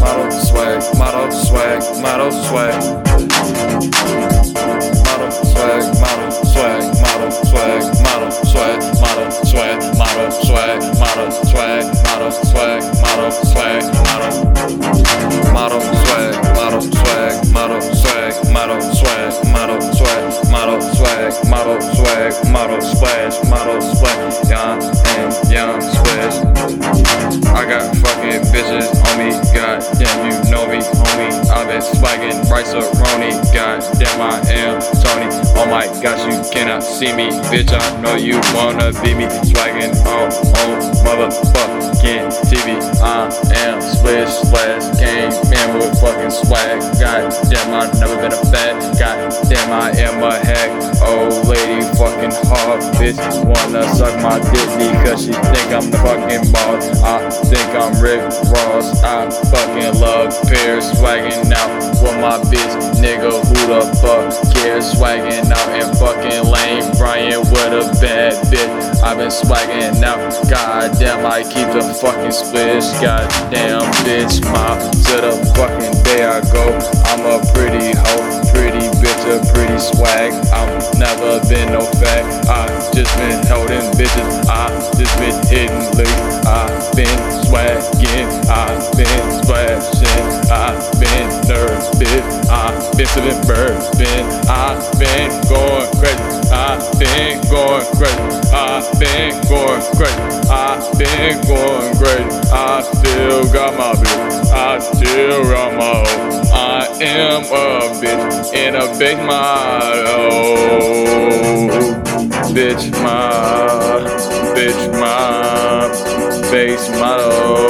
Model swag, model swag, model swag. Model model swag, model swag, model swag, model swag, model swag, model swag, model swag, model swag, model splash, model splash, young and young splash. I got fucking bitches on me, goddamn you know me, homie. I've been swagging rice a roni, goddamn I am Tony. Oh my gosh, you cannot see me, bitch. I know you wanna be me, swagging all on motherfucking TV. I am splish splash, came in with fucking swag. Goddamn, I've never been a fat. Goddamn, I am a hack. Old lady, fucking hard bitch, wanna suck my dick because she think I'm the fucking boss. I think I'm Rick Ross. I fucking love Paris, swagging out with my bitch, nigga. Who the fuck cares? Swagging out and fucking lame. Brian with a bad bitch. I've been swagging out. Goddamn, I keep the fucking splish. Goddamn, bitch, my to the fucking day I go. I'm a pretty hoe, pretty bitch, a pretty swag. I'm never been no fag. I just been holding bitches. I just been hitting licks. I've been swagging. I've been splashing. I've been nervous. I've been feeling bourbon. I've been going crazy. I've been going crazy. I've been going crazy. I've been going crazy. I still got my bitch. I still got my hoe. I am a bitch in a big model. bitch mob, base model.